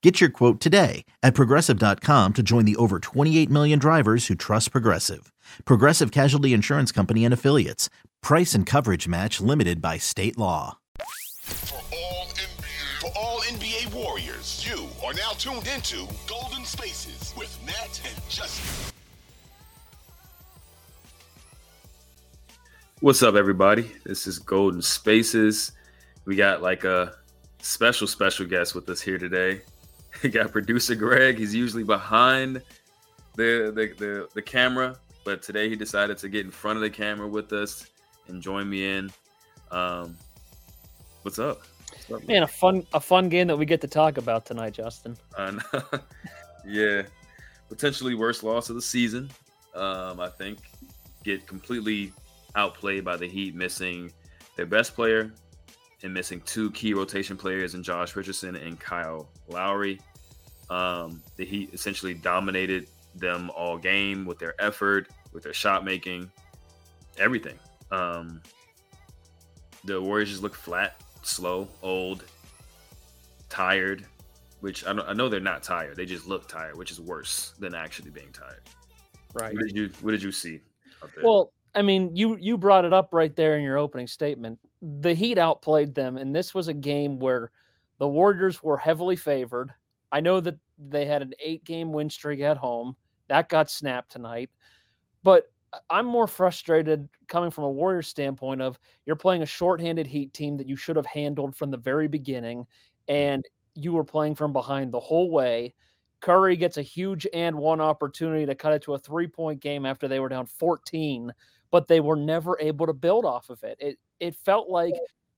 Get your quote today at progressive.com to join the over 28 million drivers who trust Progressive. Progressive Casualty Insurance Company and Affiliates. Price and coverage match limited by state law. For all NBA, for all NBA Warriors, you are now tuned into Golden Spaces with Nat and Justin. What's up, everybody? This is Golden Spaces. We got like a special, special guest with us here today. We got producer Greg. He's usually behind the, the the the camera, but today he decided to get in front of the camera with us and join me in. Um, what's up? What's up Man, a fun a fun game that we get to talk about tonight, Justin. Uh, yeah, potentially worst loss of the season. Um, I think get completely outplayed by the Heat, missing their best player and missing two key rotation players in Josh Richardson and Kyle Lowry. Um, the Heat essentially dominated them all game with their effort, with their shot making, everything. Um, the Warriors just look flat, slow, old, tired. Which I know, I know they're not tired. They just look tired, which is worse than actually being tired. Right. What did you What did you see? Well, I mean, you you brought it up right there in your opening statement. The Heat outplayed them, and this was a game where the Warriors were heavily favored. I know that they had an eight game win streak at home. That got snapped tonight. But uh, I'm more frustrated coming from a Warriors standpoint of you're playing a shorthanded Heat team that you should have handled from the very beginning, and you were playing from behind the whole way. Curry gets a huge and one opportunity to cut it to a three point game after they were down 14, but they were never able to build off of it. It it felt like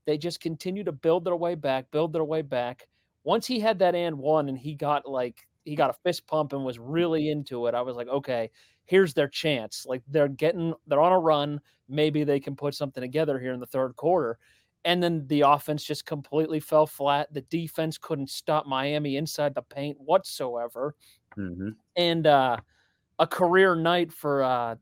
they just continued to build their way back, build their way back. Once he had that and one and he got like he got a fist pump and was really into it, I was like, okay, here's their chance. Like they're getting they're on a run. Maybe they can put something together here in the third quarter. And then the offense just completely fell flat. The defense couldn't stop Miami inside the paint whatsoever. Mhm. And uh, a career night for uh,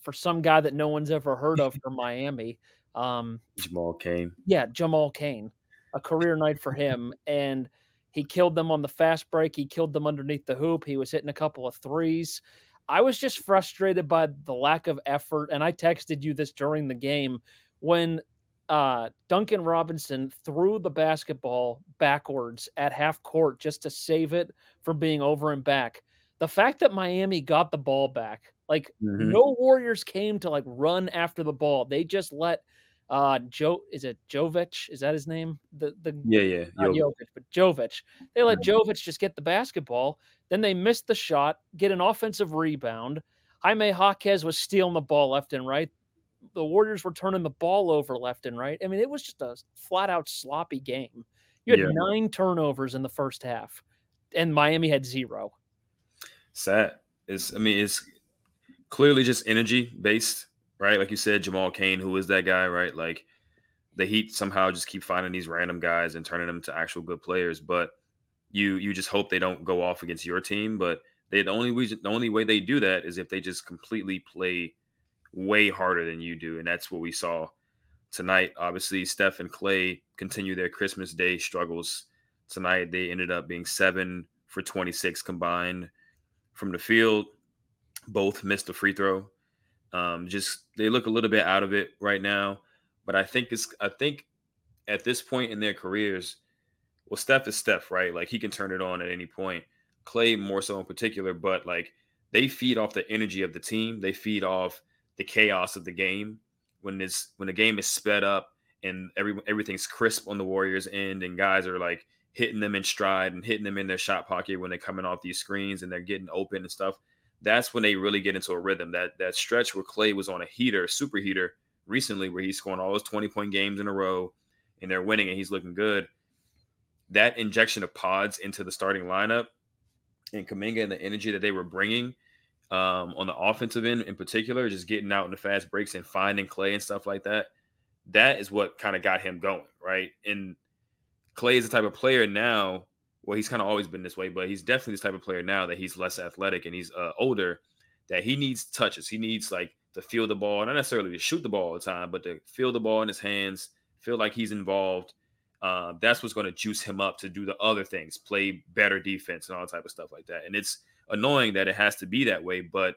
for some guy that no one's ever heard of for Miami. Um, Jamal Cain. yeah, Jamal Cain, a career night for him. And he killed them on the fast break. He killed them underneath the hoop. He was hitting a couple of threes. I was just frustrated by the lack of effort. And I texted you this during the game when uh, Duncan Robinson threw the basketball backwards at half court just to save it from being over and back. The fact that Miami got the ball back, like Mhm. no Warriors came to like run after the ball. They just let uh Joe is it Jovic? Is that his name? The the Yeah, yeah. not Jovic, but Jovic. They let Jovic just get the basketball. Then they missed the shot, get an offensive rebound. Jaime Jaquez was stealing the ball left and right. The Warriors were turning the ball over left and right. I mean, it was just a flat out sloppy game. You had Yeah. nine turnovers in the first half, and Miami had zero. sad. It's I mean it's clearly just energy based, right? Like you said, Jamal Cain, who is that guy, right? Like the Heat somehow just keep finding these random guys and turning them to actual good players, but you you just hope they don't go off against your team. But they the only reason the only way they do that is if they just completely play way harder than you do, and that's what we saw tonight. Obviously, Steph and Klay continue their Christmas Day struggles tonight. They ended up being seven for 26 combined from the field. Both missed a free throw. Um, just they look a little bit out of it right now. But I think it's I think at this point in their careers, well, Steph is Steph, right? Like he can turn it on at any point. Klay more so in particular, but like they feed off the energy of the team. They feed off the chaos of the game. When this when the game is sped up and every everything's crisp on the Warriors end and guys are like hitting them in stride and hitting them in their shot pocket when they're coming off these screens and they're getting open and stuff. That's when they really get into a rhythm. That that stretch where Klay was on a heater, super heater recently, where he's scoring all those 20 point games in a row and they're winning and he's looking good. That injection of pods into the starting lineup and Kuminga and the energy that they were bringing um, on the offensive end in particular, just getting out in the fast breaks and finding Klay and stuff like that. That is what kind of got him going, right? And Klay is the type of player now. Well, he's kind of always been this way, but he's definitely this type of player now that he's less athletic and he's uh, older. That he needs touches. He needs like to feel the ball, not necessarily to shoot the ball all the time, but to feel the ball in his hands, feel like he's involved. Uh, that's what's going to juice him up to do the other things, play better defense and all type of stuff like that. And it's annoying that it has to be that way, but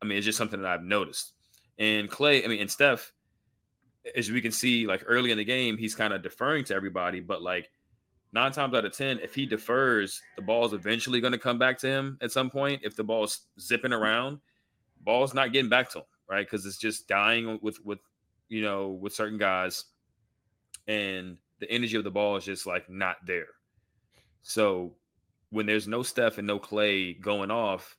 I mean, it's just something that I've noticed. And Klay, I mean, and Steph, as we can see, like early in the game, he's kind of deferring to everybody, but like nine times out of ten, if he defers, the ball's eventually going to come back to him at some point. If the ball's zipping around, ball's not getting back to him, right? Because it's just dying with with you know with certain guys, and the energy of the ball is just like not there. So when there's no Steph and no Klay going off,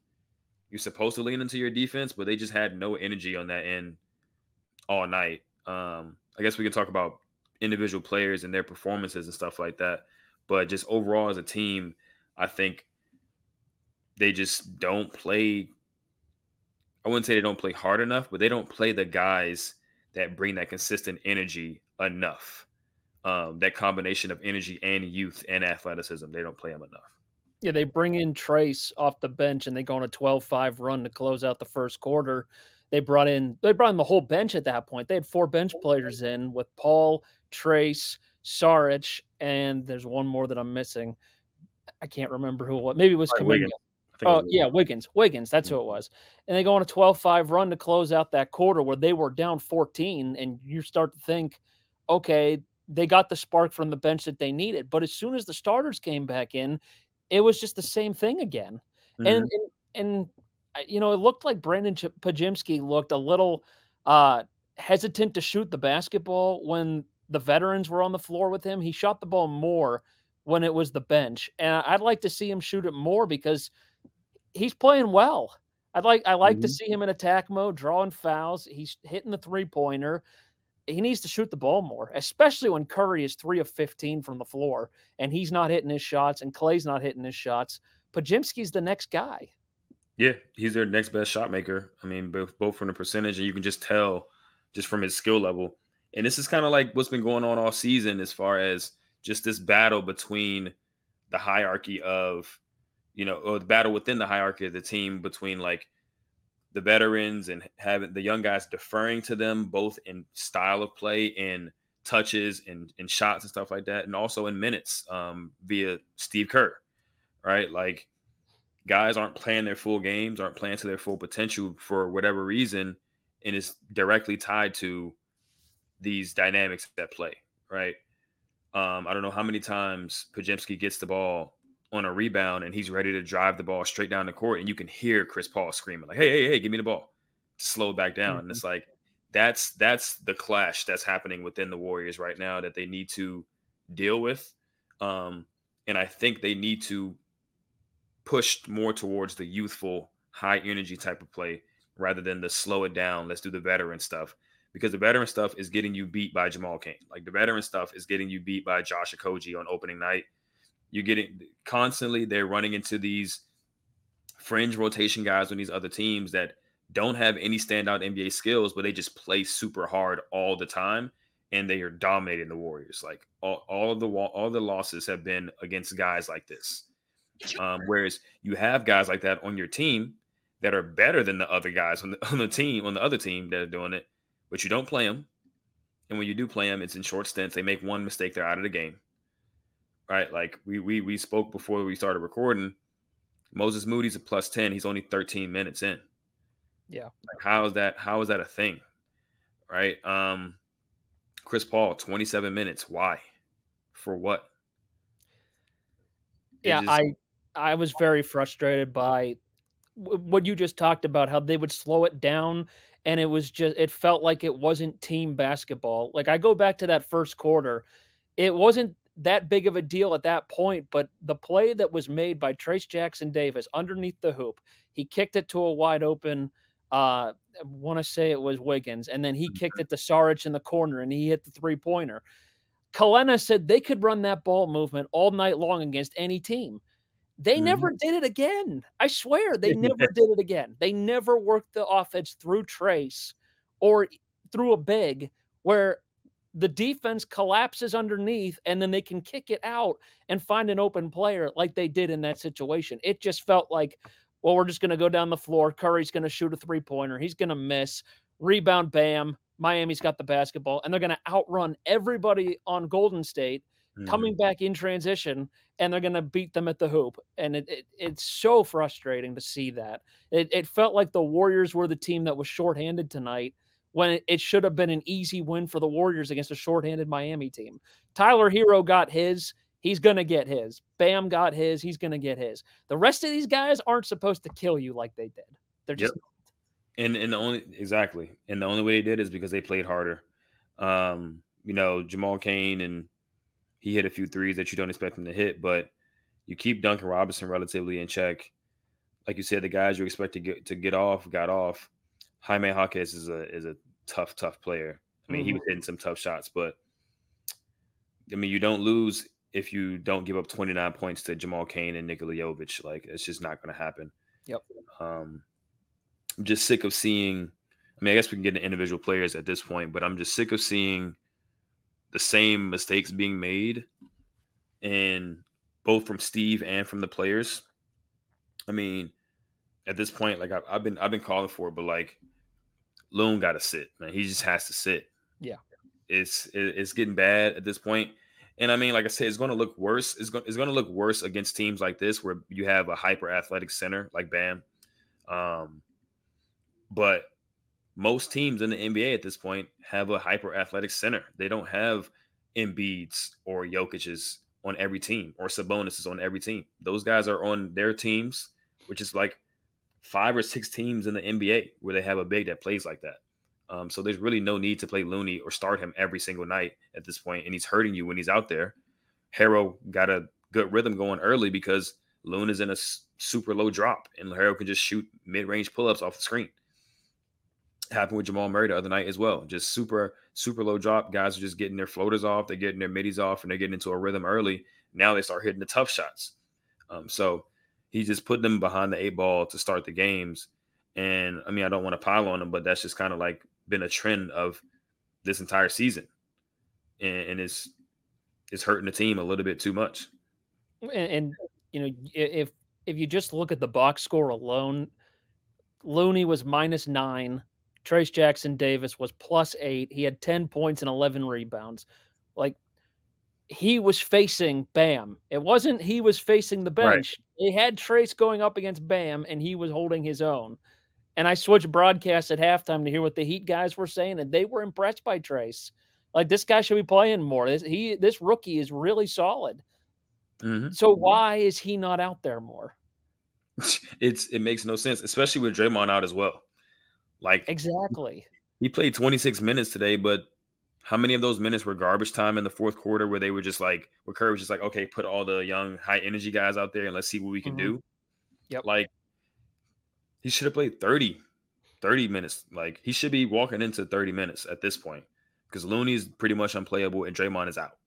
you're supposed to lean into your defense, but they just had no energy on that end all night. Um, I guess we can talk about individual players and their performances and stuff like that. But just overall as a team, I think they just don't play. I wouldn't say they don't play hard enough, but they don't play the guys that bring that consistent energy enough. Um, that combination of energy and youth and athleticism, they don't play them enough. Yeah, they bring in Trayce off the bench and they go on a 12-5 run to close out the first quarter. They brought in they brought in the whole bench at that point. They had four bench players in with Paul, Trayce, Saric, and there's one more that I'm missing. I can't remember who it was. Maybe it was Kuminga. Oh, yeah, Wiggins. Wiggins, that's who it was. And they go on a 12-5 run to close out that quarter where they were down 14 and you start to think, okay, they got the spark from the bench that they needed. But as soon as the starters came back in, it was just the same thing again. Mm-hmm. And, and and you know, it looked like Brandon Podziemski looked a little uh, hesitant to shoot the basketball when the veterans were on the floor with him. He shot the ball more when it was the bench, and I'd like to see him shoot it more because he's playing well. I'd like I like mm-hmm. to see him in attack mode, drawing fouls. He's hitting the three pointer. He needs to shoot the ball more, especially when Curry is three of fifteen from the floor and he's not hitting his shots, and Klay's not hitting his shots. Podziemski's the next guy. Yeah, he's their next best shot maker. I mean, both both from the percentage, and you can just tell just from his skill level. And this is kind of like what's been going on all season as far as just this battle between the hierarchy of, you know, or the battle within the hierarchy of the team between like the veterans and having the young guys deferring to them both in style of play and touches and, and shots and stuff like that, and also in minutes um, via Steve Kerr, right? Like guys aren't playing their full games, aren't playing to their full potential for whatever reason, and it's directly tied to these dynamics that play, right? Um, I don't know how many times Podziemski gets the ball on a rebound and he's ready to drive the ball straight down the court, and you can hear Chris Paul screaming like, "Hey, hey, hey, give me the ball!" to slow it back down. Mm-hmm. And it's like that's that's the clash that's happening within the Warriors right now that they need to deal with. Um, and I think they need to push more towards the youthful, high energy type of play rather than the slow it down. Let's do the veteran stuff because the veteran stuff is getting you beat by Jamal Cain. Like the veteran stuff is getting you beat by Josh Okogie on opening night. You're getting constantly they're running into these fringe rotation guys on these other teams that don't have any standout NBA skills, but they just play super hard all the time and they are dominating the Warriors. Like all, all of the all the losses have been against guys like this. Um, whereas you have guys like that on your team that are better than the other guys on the, on the team on the other team that are doing it, but you don't play them. And when you do play them, it's in short stints. They make one mistake, they're out of the game. Right? Like we we we spoke before we started recording. Moses Moody's a plus 10. He's only 13 minutes in. Yeah. Like how is that how is that a thing? Right? Um Chris Paul, 27 minutes. Why? For what? It yeah, just... I I was very frustrated by what you just talked about how they would slow it down and it was just it felt like it wasn't team basketball. Like I go back to that first quarter, it wasn't that big of a deal at that point, but the play that was made by Trayce Jackson Davis underneath the hoop, he kicked it to a wide open uh I want to say it was Wiggins, and then he kicked mm-hmm. it to Saric in the corner and he hit the three pointer. Kelenna said they could run that ball movement all night long against any team. They mm-hmm. never did it again. I swear they never did it again. They never worked the offense through Trayce or through a big where the defense collapses underneath and then they can kick it out and find an open player like they did in that situation. It just felt like, well, we're just going to go down the floor. Curry's going to shoot a three pointer. He's going to miss. Rebound, bam. Miami's got the basketball and they're going to outrun everybody on Golden State mm-hmm. coming back in transition and they're going to beat them at the hoop. And it, it, it's so frustrating to see that. It, it felt like the Warriors were the team that was shorthanded tonight when it should have been an easy win for the Warriors against a shorthanded Miami team. Tyler Herro got his. He's going to get his. Bam got his. He's going to get his. The rest of these guys aren't supposed to kill you like they did. They're just. Yep. And, and the only exactly and the only way they did is because they played harder. Um, you know, Jamal Cain and he hit a few threes that you don't expect him to hit, but you keep Duncan Robinson relatively in check. Like you said, the guys you expect to get to get off got off. Jaime Jaquez is a is a tough, tough player. I mean, mm-hmm. he was hitting some tough shots, but I mean, you don't lose if you don't give up 29 points to Jamal Cain and Nikola Jovic. Like, it's just not going to happen. Yep. Um, I'm just sick of seeing. I mean, I guess we can get into individual players at this point, but I'm just sick of seeing the same mistakes being made, and both from Steve and from the players. I mean, at this point, like I've, I've been I've been calling for it, but like Loon got to sit, man. He just has to sit. Yeah, it's it's getting bad at this point. And I mean, like I said, it's going to look worse. It's going it's going to look worse against teams like this where you have a hyper athletic center like Bam. Um, but most teams in the NBA at this point have a hyper athletic center. They don't have Embiid's or Jokic's on every team or Sabonis is on every team. Those guys are on their teams, which is like five or six teams in the NBA where they have a big that plays like that. Um, so there's really no need to play Looney or start him every single night at this point, and he's hurting you when he's out there. Herro got a good rhythm going early because Loon is in a super low drop, and Herro can just shoot mid-range pull-ups off the screen. Happened with Jamal Murray the other night as well. Just super, super low drop. Guys are just getting their floaters off, they're getting their middies off, and they're getting into a rhythm early. Now they start hitting the tough shots. Um, so he just put them behind the eight ball to start the games. And I mean, I don't want to pile on him, but that's just kind of like been a trend of this entire season. And, and it's it's hurting the team a little bit too much. And, and you know, if if you just look at the box score alone, Looney was minus nine. Trayce Jackson Davis was plus eight. He had 10 points and 11 rebounds. Like he was facing Bam. It wasn't he was facing the bench. Right. They had Trayce going up against Bam, and he was holding his own. And I switched broadcasts at halftime to hear what the Heat guys were saying, and they were impressed by Trayce. Like this guy should be playing more. This he this rookie is really solid. Mm-hmm. So why is he not out there more? It's it makes no sense, especially with Draymond out as well. Like exactly, he played 26 minutes today, but how many of those minutes were garbage time in the fourth quarter where they were just like, where Curry was just like, okay, put all the young, high energy guys out there and let's see what we can mm-hmm. do. Yep. Like, he should have played 30, 30 minutes. Like, he should be walking into 30 minutes at this point because Looney's pretty much unplayable and Draymond is out.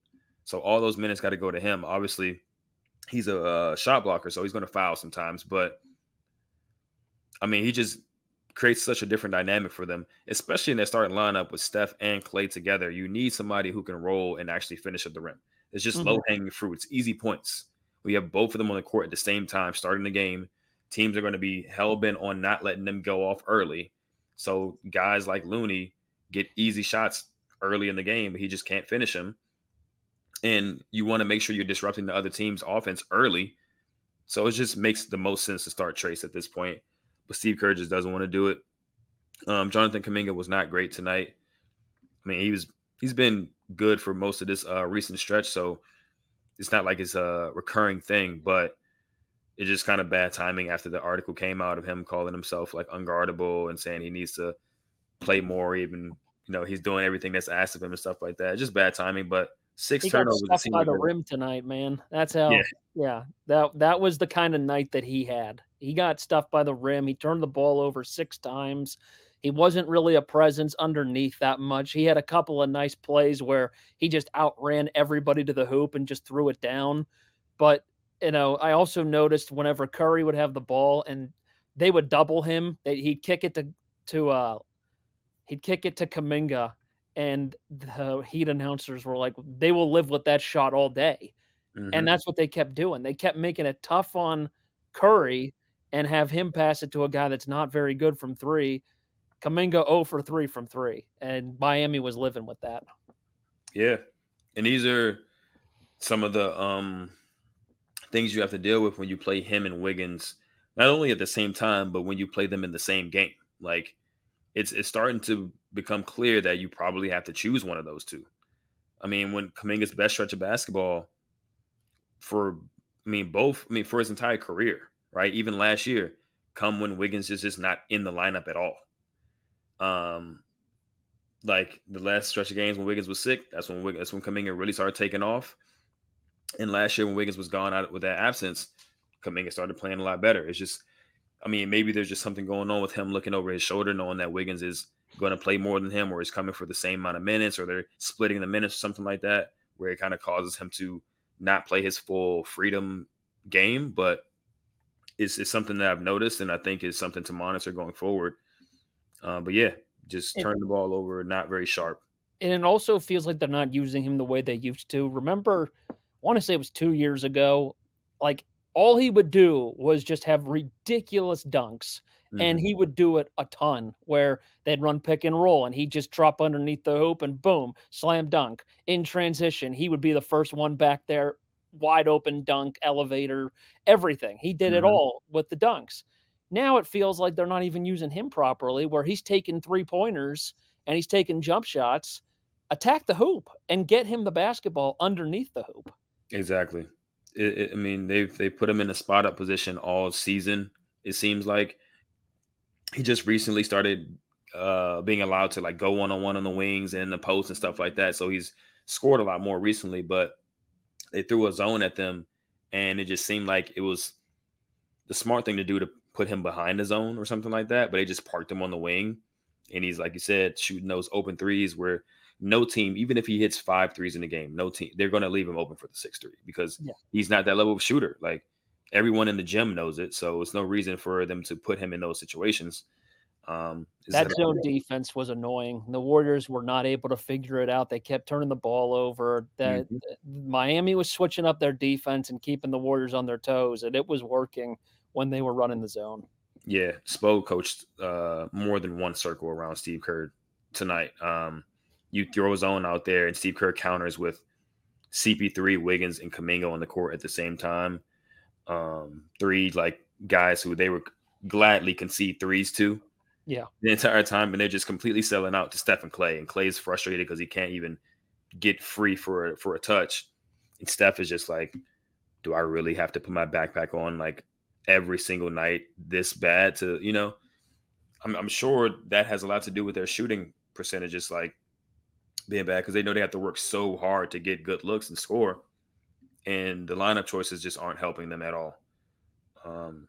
So all those minutes got to go to him. Obviously, he's a, a shot blocker, so he's going to foul sometimes. But I mean, he just creates such a different dynamic for them, especially in their starting lineup with Steph and Klay together. You need somebody who can roll and actually finish at the rim. It's just mm-hmm. low hanging fruit. It's easy points. We have both of them on the court at the same time, starting the game. Teams are going to be hell bent on not letting them go off early. So guys like Looney get easy shots early in the game, but he just can't finish them. And you want to make sure you're disrupting the other team's offense early. So it just makes the most sense to start Trayce at this point. But Steve Kerr just doesn't want to do it. Um, Jonathan Kuminga was not great tonight. I mean, he was he's been good for most of this uh, recent stretch, so it's not like it's a recurring thing, but it's just kind of bad timing after the article came out of him calling himself like unguardable and saying he needs to play more, even you know he's doing everything that's asked of him and stuff like that. Just bad timing, but six he turnovers. Got by the rim tonight, man. That's how. Yeah. yeah, that that was the kind of night that he had. He got stuffed by the rim. He turned the ball over six times. He wasn't really a presence underneath that much. He had a couple of nice plays where he just outran everybody to the hoop and just threw it down. But, you know, I also noticed whenever Curry would have the ball and they would double him, that he'd kick it to to uh he'd kick it to Kuminga and the Heat announcers were like, they will live with that shot all day. Mm-hmm. And that's what they kept doing. They kept making it tough on Curry and have him pass it to a guy that's not very good from three. Kuminga 0 for 3 from 3, and Miami was living with that. Yeah. And these are some of the um things you have to deal with when you play him and Wiggins, not only at the same time, but when you play them in the same game. Like it's it's starting to become clear that you probably have to choose one of those two. I mean, when Kuminga's best stretch of basketball for I mean both, I mean, for his entire career, right? Even last year, come when Wiggins is just not in the lineup at all. Um, like the last stretch of games when Wiggins was sick, that's when Wiggins, that's when Kuminga really started taking off. And last year when Wiggins was gone out with that absence, Kuminga started playing a lot better. It's just, I mean, maybe there's just something going on with him looking over his shoulder, knowing that Wiggins is going to play more than him, or is coming for the same amount of minutes, or they're splitting the minutes, or something like that, where it kind of causes him to not play his full freedom game. But it's, it's something that I've noticed, and I think is something to monitor going forward. Uh, but yeah, just turn the ball over, not very sharp. And it also feels like they're not using him the way they used to. Remember, I want to say it was two years ago. Like all he would do was just have ridiculous dunks. Mm-hmm. And he would do it a ton where they'd run pick and roll and he'd just drop underneath the hoop and boom, slam dunk. In transition, he would be the first one back there, wide open dunk, elevator, everything. He did mm-hmm. it all with the dunks. Now it feels like they're not even using him properly, where he's taking three pointers and he's taking jump shots. Attack the hoop and get him the basketball underneath the hoop. Exactly. It, it, I mean, they've they put him in a spot up position all season. It seems like he just recently started uh, being allowed to like go one on one on the wings and the post and stuff like that. So he's scored a lot more recently. But they threw a zone at them, and it just seemed like it was the smart thing to do to put him behind the zone or something like that, but they just parked him on the wing. And he's, like you said, shooting those open threes where no team, even if he hits five threes in the game, no team, they're going to leave him open for the six three because yeah. he's not that level of shooter. Like everyone in the gym knows it. So it's no reason for them to put him in those situations. Um, that, that zone defense was annoying. The Warriors were not able to figure it out. They kept turning the ball over. That mm-hmm. Miami was switching up their defense and keeping the Warriors on their toes, and it was working when they were running the zone. Yeah, Spo coached uh, more than one circle around Steve Kerr tonight. Um, you throw a zone out there, and Steve Kerr counters with CP3, Wiggins, and Kuminga on the court at the same time. Um, three like guys who they were gladly concede threes to. Yeah, the entire time, and they're just completely selling out to Stephen Clay, and Klay's frustrated because he can't even get free for for a touch, and Steph is just like, "Do I really have to put my backpack on? Like, every single night this bad to you know? I'm, I'm sure that has a lot to do with their shooting percentages like being bad because they know they have to work so hard to get good looks and score and the lineup choices just aren't helping them at all. Um,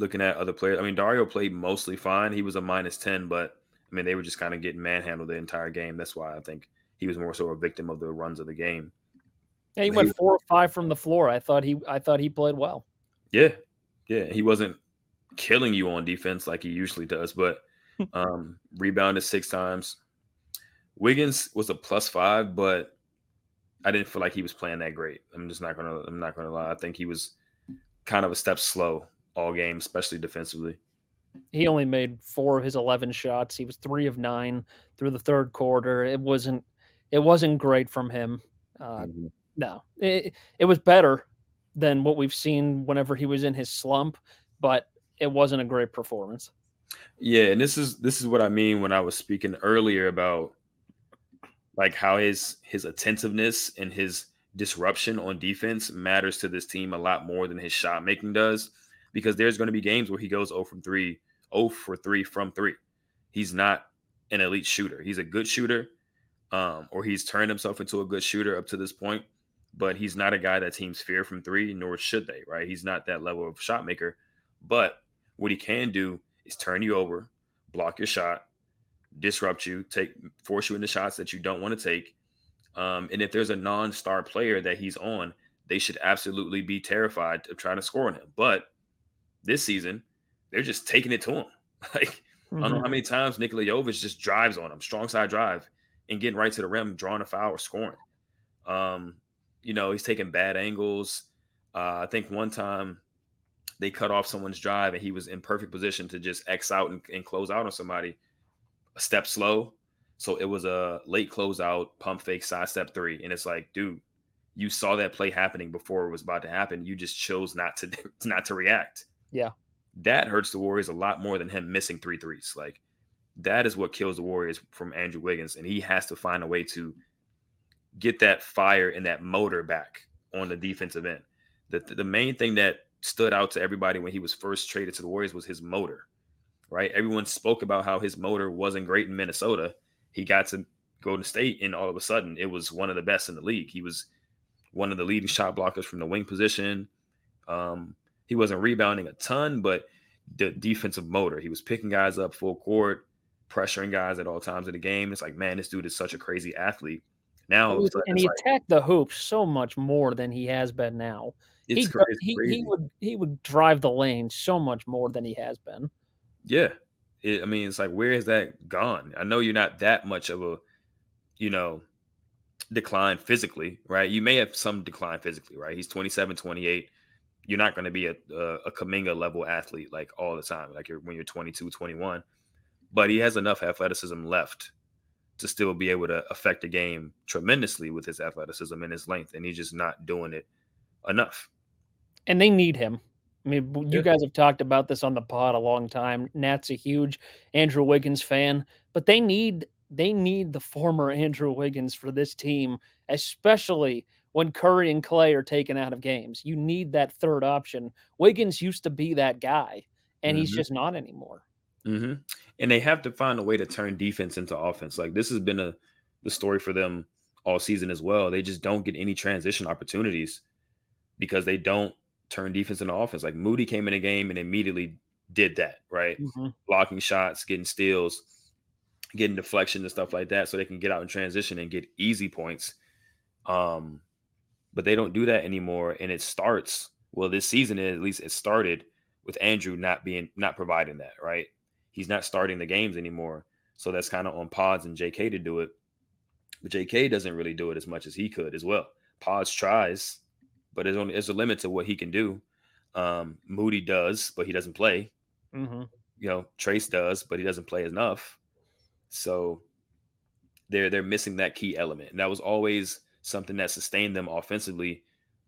looking at other players. I mean, Dario played mostly fine. He was a minus 10, but I mean, they were just kind of getting manhandled the entire game. That's why I think he was more so a victim of the runs of the game. Yeah, he went four or five from the floor. I thought he I thought he played well. Yeah. Yeah. He wasn't killing you on defense like he usually does, but um rebounded six times. Wiggins was a plus five, but I didn't feel like he was playing that great. I'm just not gonna I'm not gonna lie. I think he was kind of a step slow all game, especially defensively. He only made four of his eleven shots. He was three of nine through the third quarter. It wasn't it wasn't great from him. Uh, mm-hmm. No, it it was better than what we've seen whenever he was in his slump, but it wasn't a great performance. Yeah, and this is this is what I mean when I was speaking earlier about like how his his attentiveness and his disruption on defense matters to this team a lot more than his shot making does because there's going to be games where he goes 0 from 3, 0 for 3 from 3. He's not an elite shooter. He's a good shooter, um, or he's turned himself into a good shooter up to this point, but he's not a guy that teams fear from three, nor should they, right? He's not that level of shot maker. But what he can do is turn you over, block your shot, disrupt you, take force you into shots that you don't want to take. Um, and if there's a non-star player that he's on, they should absolutely be terrified of trying to score on him. But this season, they're just taking it to him. Like mm-hmm. I don't know mm-hmm. how many times Nikola Jovic just drives on him, strong side drive, and getting right to the rim, drawing a foul or scoring. Um, you know, he's taking bad angles. Uh, I think one time they cut off someone's drive and he was in perfect position to just X out and, and close out on somebody. A step slow. So it was a late closeout, pump fake, side step three. And it's like, dude, you saw that play happening before it was about to happen. You just chose not to not to react. Yeah. That hurts the Warriors a lot more than him missing three threes. Like that is what kills the Warriors from Andrew Wiggins. And he has to find a way to get that fire and that motor back on the defensive end. The, the main thing that stood out to everybody when he was first traded to the Warriors was his motor, right? Everyone spoke about how his motor wasn't great in Minnesota. He got to Golden State, and all of a sudden, it was one of the best in the league. He was one of the leading shot blockers from the wing position. Um, he wasn't rebounding a ton, but the defensive motor. He was picking guys up full court, pressuring guys at all times of the game. It's like, man, this dude is such a crazy athlete. Now, and, and he like, attacked the hoop so much more than he has been now. He, crazy, he, he, would he would drive the lane so much more than he has been. Yeah, it, I mean, it's like where is that gone? I know you're not that much of a, you know, decline physically, right? You may have some decline physically, right? He's 27, 28 you're not going to be a, uh, a, a Kuminga level athlete like all the time, like you're, when you're 22, 21. But he has enough athleticism left to still be able to affect the game tremendously with his athleticism and his length, and he's just not doing it enough. And they need him. I mean, you yeah. guys have talked about this on the pod a long time. Nat's a huge Andrew Wiggins fan, but they need they need the former Andrew Wiggins for this team, especially when Curry and Klay are taken out of games. You need that third option. Wiggins used to be that guy, and mm-hmm. he's just not anymore. Mm-hmm. And they have to find a way to turn defense into offense. Like this has been a the story for them all season as well. They just don't get any transition opportunities because they don't turn defense into offense. Like Moody came in a game and immediately did that, right? Mm-hmm. Blocking shots, getting steals, getting deflection and stuff like that, so they can get out in transition and get easy points. Um, but they don't do that anymore. And it starts well this season. At least it started with Andrew not being not providing that right. He's not starting the games anymore, so that's kind of on Pods and J.K. to do it. But J.K. doesn't really do it as much as he could as well. Pods tries, but there's only there's a limit to what he can do. Um, Moody does, but he doesn't play. Mm-hmm. You know, Trayce does, but he doesn't play enough. So they're they're missing that key element. And that was always something that sustained them offensively,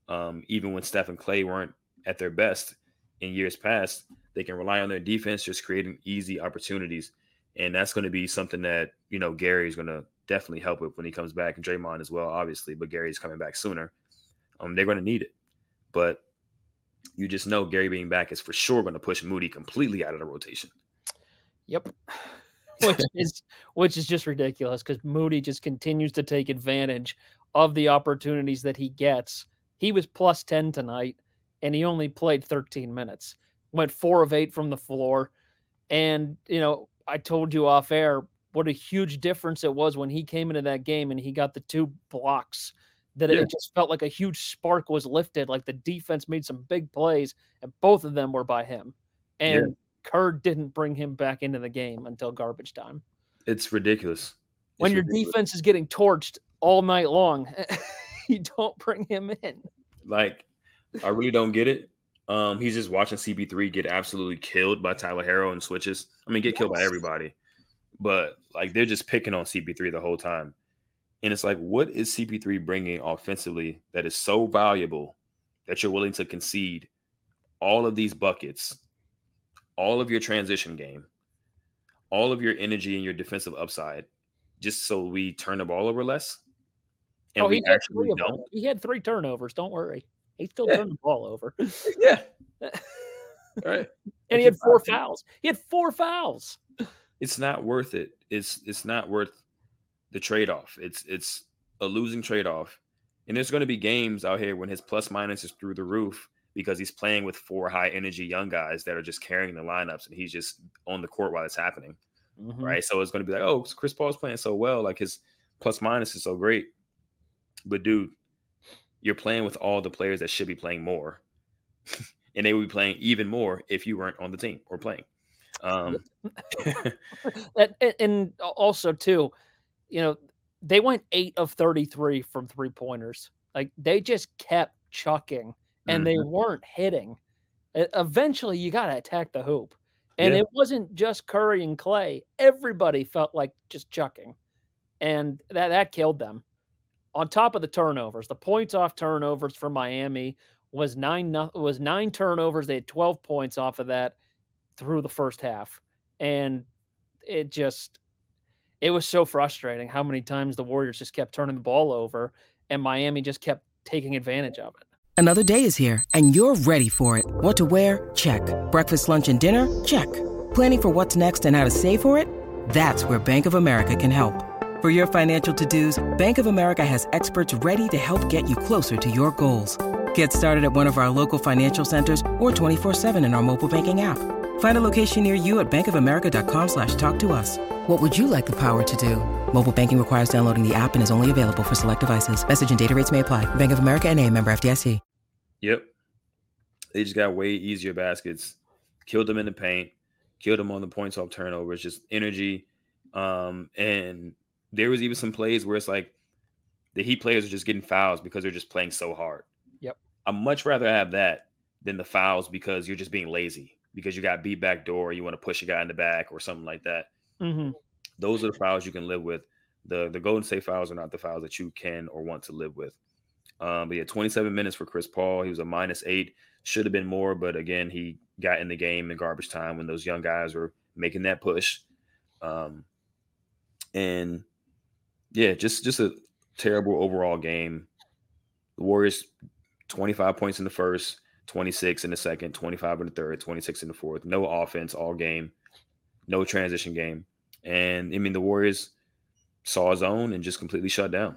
um, even when Steph and Klay weren't at their best. in years past, they can rely on their defense just creating easy opportunities. And that's going to be something that, you know, Gary is going to definitely help with when he comes back and Draymond as well, obviously, but Gary's coming back sooner. Um, they're going to need it. But you just know Gary being back is for sure going to push Moody completely out of the rotation. Yep. which is which is just ridiculous because Moody just continues to take advantage of the opportunities that he gets. He was plus 10 tonight and he only played 13 minutes. Went 4 of 8 from the floor. And, you know, I told you off air what a huge difference it was when he came into that game and he got the two blocks that yeah. it just felt like a huge spark was lifted like the defense made some big plays and both of them were by him. And yeah. Kerr didn't bring him back into the game until garbage time. It's ridiculous. It's when your ridiculous. defense is getting torched all night long, you don't bring him in. Like, I really don't get it. Um, he's just watching CP3 get absolutely killed by Tyler Herro and switches. I mean, get yes. killed by everybody, but like they're just picking on CP3 the whole time. And it's like, what is CP3 bringing offensively that is so valuable that you're willing to concede all of these buckets all of your transition game, all of your energy and your defensive upside, just so we turn the ball over less. And oh, we actually don't. He had three turnovers. Don't worry. He still yeah. turned the ball over. yeah. right. and he had four fouls. He had four fouls. It's not worth it. It's it's not worth the trade-off. It's it's a losing trade-off. And there's going to be games out here when his plus minus is through the roof because he's playing with four high energy young guys that are just carrying the lineups and he's just on the court while it's happening. Mm-hmm. Right. So it's going to be like, oh, Chris Paul's playing so well. Like his plus minus is so great. But dude, you're playing with all the players that should be playing more. and they would be playing even more if you weren't on the team or playing. Um, and also, too, you know, they went eight of 33 from three pointers. Like they just kept chucking and mm-hmm. they weren't hitting. Eventually, you got to attack the hoop. And yeah. it wasn't just Curry and Klay. Everybody felt like just chucking. And that, that killed them. On top of the turnovers, the points off turnovers for Miami was nine was nine turnovers. They had 12 points off of that through the first half. And it just it was so frustrating how many times the Warriors just kept turning the ball over and Miami just kept taking advantage of it. Another day is here, and you're ready for it. What to wear? Check. Breakfast, lunch, and dinner? Check. Planning for what's next and how to save for it? That's where Bank of America can help. For your financial to-dos, Bank of America has experts ready to help get you closer to your goals. Get started at one of our local financial centers or 24-7 in our mobile banking app. Find a location near you at bankofamerica.com slash talk to us. What would you like the power to do? Mobile banking requires downloading the app and is only available for select devices. Message and data rates may apply. Bank of America and a member FDIC. Yep. They just got way easier baskets. Killed them in the paint. Killed them on the points off turnovers. Just energy. Um, and there was even some plays where it's like the Heat players are just getting fouls because they're just playing so hard. Yep. I'd much rather have that than the fouls because you're just being lazy because you got beat back door, you want to push a guy in the back or something like that. Mm-hmm. Those are the fouls you can live with. The the Golden State fouls are not the fouls that you can or want to live with. Um, but yeah, 27 minutes for Chris Paul. He was a minus eight. Should have been more, but again, he got in the game in garbage time when those young guys were making that push. Um, and yeah, just just a terrible overall game. The Warriors 25 points in the first, 26 in the second, 25 in the third, 26 in the fourth. No offense all game, no transition game. And I mean, the Warriors saw his own and just completely shut down.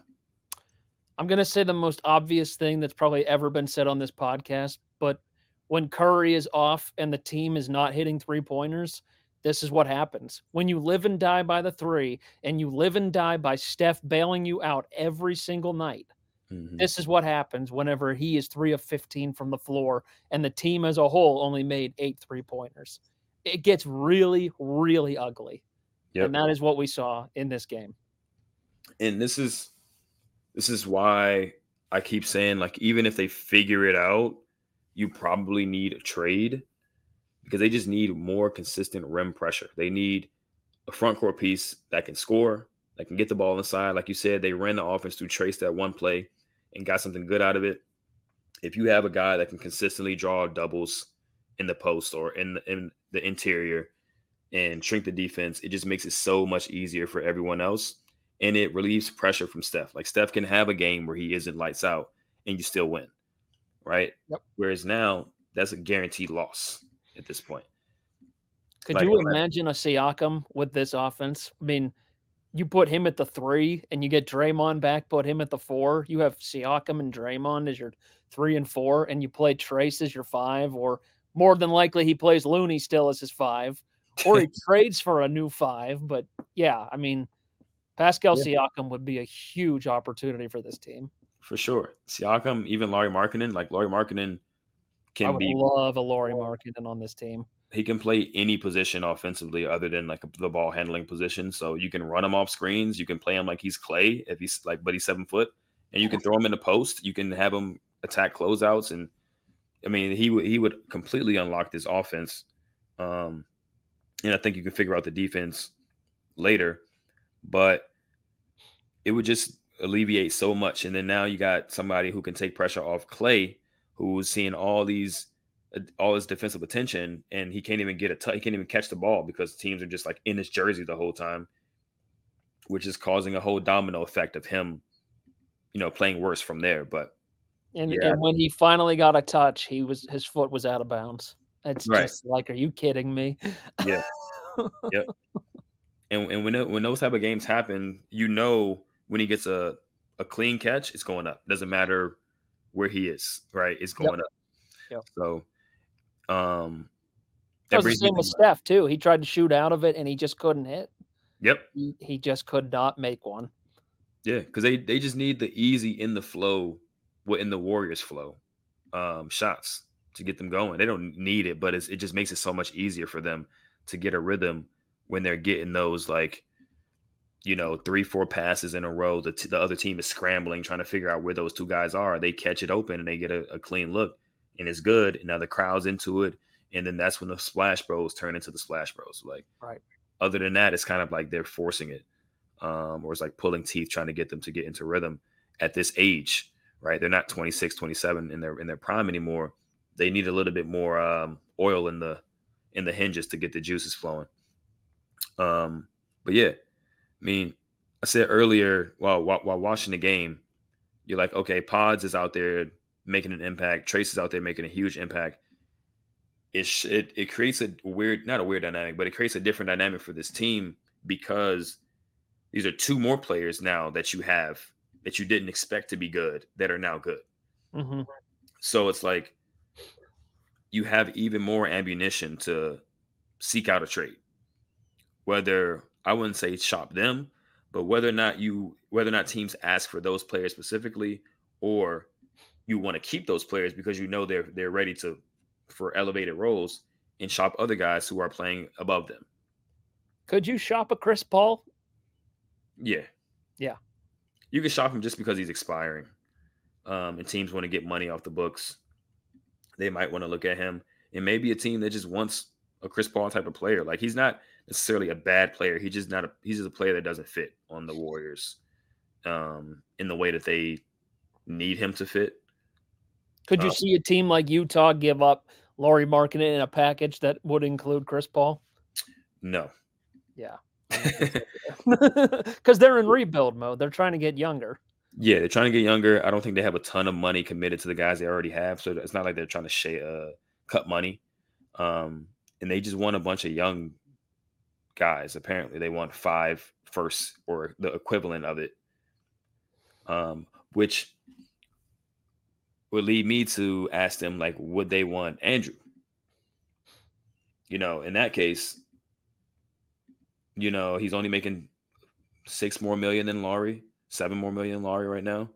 I'm going to say the most obvious thing that's probably ever been said on this podcast, but when Curry is off and the team is not hitting three pointers, this is what happens. When you live and die by the three and you live and die by Steph bailing you out every single night, mm-hmm. this is what happens whenever he is three of 15 from the floor and the team as a whole only made eight three pointers. It gets really, really ugly. Yep. And that is what we saw in this game. And this is this is why I keep saying like even if they figure it out, you probably need a trade because they just need more consistent rim pressure. They need a front court piece that can score, that can get the ball inside. Like you said, they ran the offense through Trayce that one play and got something good out of it. If you have a guy that can consistently draw doubles in the post or in the, in the interior and shrink the defense, it just makes it so much easier for everyone else. And it relieves pressure from Steph. Like Steph can have a game where he isn't lights out and you still win. Right. Yep. Whereas now that's a guaranteed loss at this point. Could Like, you imagine a Siakam with this offense? I mean, you put him at the three and you get Draymond back, put him at the four. You have Siakam and Draymond as your three and four, and you play Trayce as your five, or more than likely he plays Looney still as his five, or he trades for a new five. But yeah, I mean, Pascal Siakam would be a huge opportunity for this team. For sure. Siakam, even Lauri Markkanen, like Lauri Markkanen I can would be love a Lauri Markkanen on this team. he can play any position offensively other than like the ball handling position. So you can run him off screens. You can play him like he's Klay if he's like, but he's seven foot, and you can throw him in the post. You can have him attack closeouts, and I mean he would he would completely unlock this offense. Um, and I think you can figure out the defense later, but it would just alleviate so much. And then now you got somebody who can take pressure off Klay, who's seeing all these uh, all his defensive attention, and he can't even get a t- he can't even catch the ball because teams are just like in his jersey the whole time, which is causing a whole domino effect of him, you know, playing worse from there. But And, Yeah. and when he finally got a touch, he was his foot was out of bounds. It's Right. just like, are you kidding me? Yeah. Yep. and and when it, when those type of games happen, you know when he gets a a clean catch, it's going up. Doesn't matter where he is, right? It's Yep. going up. Yep. So, um, That was the same with Steph too. He tried to shoot out of it and he just couldn't hit. Yep. He, he just could not make one. Yeah, because they they just need the easy in the flow, what in the Warriors flow, um, shots to get them going. They don't need it, but it's, it just makes it so much easier for them to get a rhythm when they're getting those like, you know, three four passes in a row. The t- the other team is scrambling trying to figure out where those two guys are. They catch it open and they get a, a clean look, and it's good. And now the crowd's into it, and then that's when the Splash Bros turn into the Splash Bros. Like, Right. Other than that, it's kind of like they're forcing it um, or it's like pulling teeth trying to get them to get into rhythm at this age, right? They're not 26, 27 in their in their prime anymore. They need a little bit more um, oil in the in the hinges to get the juices flowing. Um, but yeah, I mean, I said earlier while while, while watching the game, you're like, okay, Pods is out there making an impact. Trayce is out there making a huge impact. It sh- it it creates a weird, not a weird dynamic, but it creates a different dynamic for this team because these are two more players now that you have that you didn't expect to be good that are now good. hmm So it's like you have even more ammunition to seek out a trade. Whether I wouldn't say shop them, but whether or not you whether or not teams ask for those players specifically or you want to keep those players because you know they're they're ready to for elevated roles and shop other guys who are playing above them. Could you shop a Chris Paul? Yeah. Yeah. You can shop him just because he's expiring. Um, and teams want to get money off the books. They might want to look at him. And maybe a team that just wants a Chris Paul type of player. Like he's not necessarily a bad player. He just not a he's just a player that doesn't fit on the Warriors um in the way that they need him to fit. Could you Uh, see a team like Utah give up Lauri Markkanen in a package that would include Chris Paul? No. Yeah. Because they're in rebuild mode. They're trying to get younger. Yeah, they're trying to get younger. I don't think they have a ton of money committed to the guys they already have, so it's not like they're trying to sh- uh, cut money. Um, and they just want a bunch of young guys. Apparently, they want five first or the equivalent of it, um, which would lead me to ask them like, would they want Andrew? You know, in that case, you know, he's only making six more million than Lauri, seven more million than Lauri right now,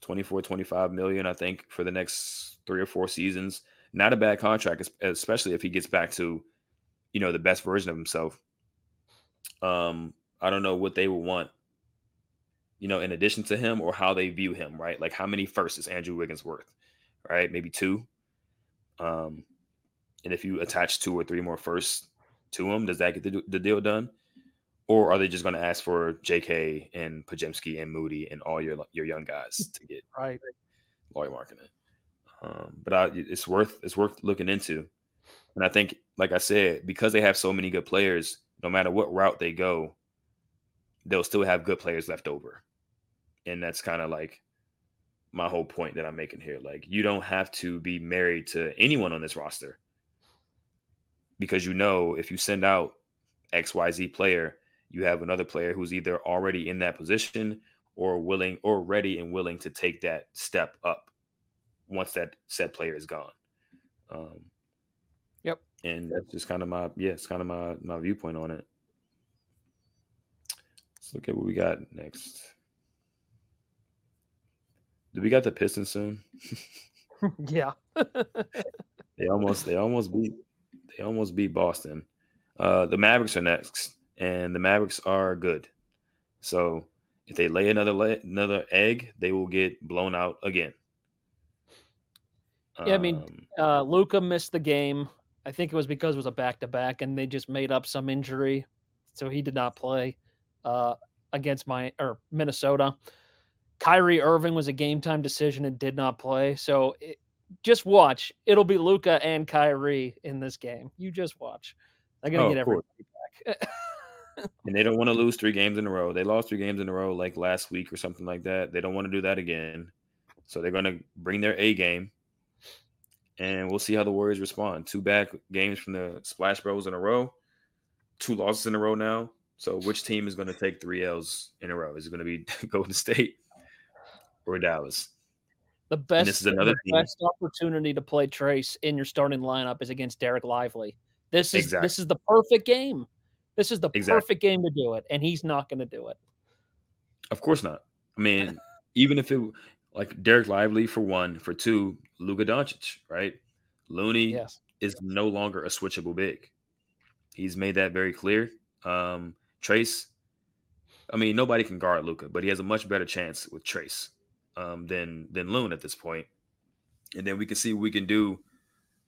24, 25 million, I think, for the next three or four seasons. Not a bad contract, especially if he gets back to, you know, the best version of himself. Um, I don't know what they would want, you know, in addition to him or how they view him, right? Like how many firsts is Andrew Wiggins worth, right? Maybe two. Um, and if you attach two or three more firsts to him, does that get the, the deal done? Or are they just going to ask for J.K. and Podziemski and Moody and all your your young guys to get Right. Lauri Markkanen? Um, but I, it's worth it's worth looking into. And I think, like I said, because they have so many good players, no matter what route they go, they'll still have good players left over. And that's kind of like my whole point that I'm making here. Like, you don't have to be married to anyone on this roster because you know if you send out XYZ player, you have another player who's either already in that position or willing or ready and willing to take that step up once that said player is gone. Um. And that's just kind of my yeah, it's kind of my my viewpoint on it. Let's look at what we got next. Do we got the Pistons soon? yeah. they almost they almost beat they almost beat Boston. Uh, the Mavericks are next, and the Mavericks are good. So if they lay another lay, another egg, they will get blown out again. Yeah, I mean, um, uh, Luka missed the game. I think it was because it was a back to back, and they just made up some injury, so he did not play uh, against my or Minnesota. Kyrie Irving was a game time decision and did not play. So it, just watch. It'll be Luka and Kyrie in this game. You just watch. They're gonna oh, get everybody back. and they don't want to lose three games in a row. They lost three games in a row like last week or something like that. They don't want to do that again. So they're gonna bring their A game. And we'll see how the Warriors respond. Two back games from the Splash Bros in a row, two losses in a row now. So which team is going to take three L's in a row? Is it going to be Golden State or Dallas? The best, and this is another best opportunity to play Trayce in your starting lineup is against Dereck Lively. This is exactly. this is the perfect game. This is the exactly. perfect game to do it, and he's not going to do it. Of course not. I mean, even if it like Dereck Lively for one, for two, Luka Doncic, right? Looney yes. is no longer a switchable big. He's made that very clear. Um, Trayce, I mean, nobody can guard Luka, but he has a much better chance with Trayce um, than than Loon at this point. And then we can see what we can do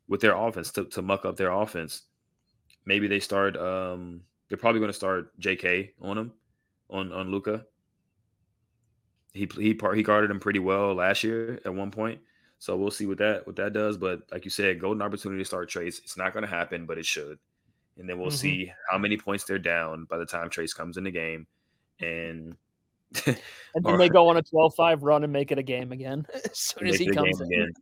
with their offense to, to muck up their offense. Maybe they start. Um, they're probably going to start J.K. on him, on on Luka. He he he guarded him pretty well last year at one point. So we'll see what that what that does. But like you said, golden opportunity to start Trayce. It's not going to happen, but it should. And then we'll mm-hmm. see how many points they're down by the time Trayce comes in the game. And and then or, they go on a 12-5 run and make it a game again as soon as he comes in. Again.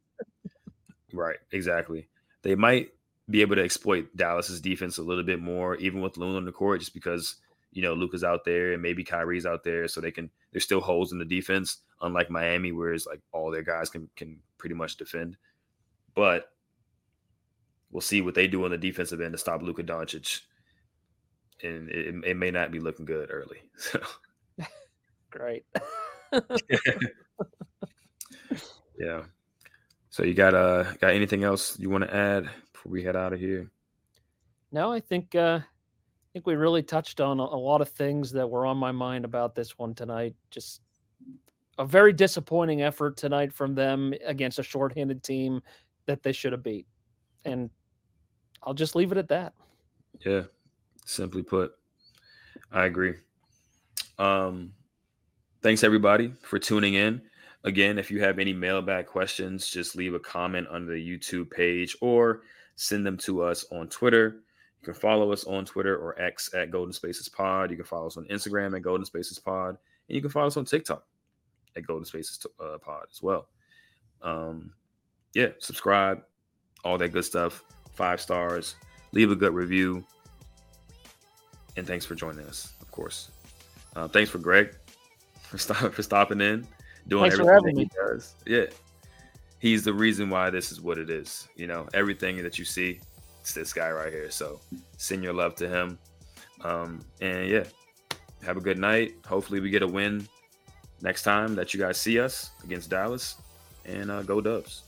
right, exactly. They might be able to exploit Dallas's defense a little bit more, even with Loon on the court, just because you know Luka's out there and maybe Kyrie's out there, so they can. There's still holes in the defense, unlike Miami, where it's like all their guys can can pretty much defend. But we'll see what they do on the defensive end to stop Luka Doncic, and it, it may not be looking good early. So. Great. yeah. So you got uh got anything else you want to add before we head out of here? No, I think uh think we really touched on a, a lot of things that were on my mind about this one tonight. Just a very disappointing effort tonight from them against a shorthanded team that they should have beat. And I'll just leave it at that. Yeah. Simply put, I agree. Um thanks everybody for tuning in. Again, if you have any mailbag questions, just leave a comment on the YouTube page or send them to us on Twitter. You can follow us on Twitter or X at Golden Spaces Pod. You can follow us on Instagram at Golden Spaces Pod, and you can follow us on TikTok at Golden Spaces uh, Pod as well. Um, yeah, subscribe, all that good stuff. Five stars, leave a good review, and thanks for joining us, of course. Uh, thanks for Greg for, stop, for stopping in, doing Thanks everything he does. Yeah. He's the reason why this is what it is. You know, everything that you see, it's this guy right here. So send your love to him. Um, and yeah, have a good night. Hopefully, we get a win next time that you guys see us against Dallas. And uh, go Dubs.